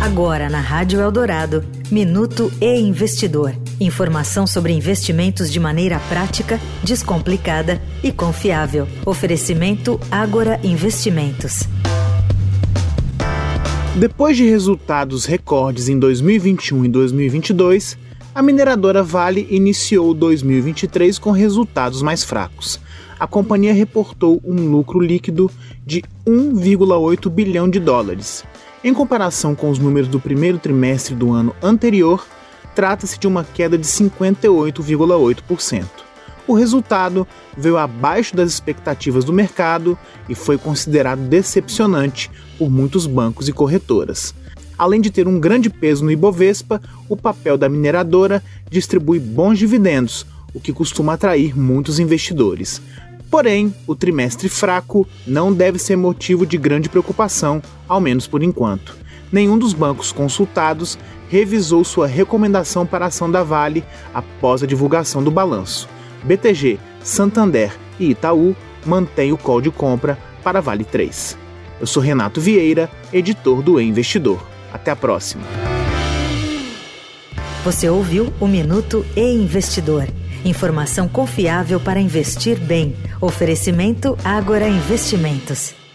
Agora na Rádio Eldorado, Minuto e Investidor. Informação sobre investimentos de maneira prática, descomplicada e confiável. Oferecimento Agora Investimentos. Depois de resultados recordes em 2021 e 2022, a mineradora Vale iniciou 2023 com resultados mais fracos. A companhia reportou um lucro líquido de 1,8 bilhão de dólares. Em comparação com os números do primeiro trimestre do ano anterior, trata-se de uma queda de 58,8%. O resultado veio abaixo das expectativas do mercado e foi considerado decepcionante por muitos bancos e corretoras. Além de ter um grande peso no Ibovespa, o papel da mineradora distribui bons dividendos, o que costuma atrair muitos investidores. Porém, o trimestre fraco não deve ser motivo de grande preocupação, ao menos por enquanto. Nenhum dos bancos consultados revisou sua recomendação para a ação da Vale após a divulgação do balanço. BTG, Santander e Itaú mantêm o call de compra para Vale 3. Eu sou Renato Vieira, editor do e Investidor. Até a próxima. Você ouviu o Minuto e Investidor. Informação confiável para investir bem. Oferecimento Agora Investimentos.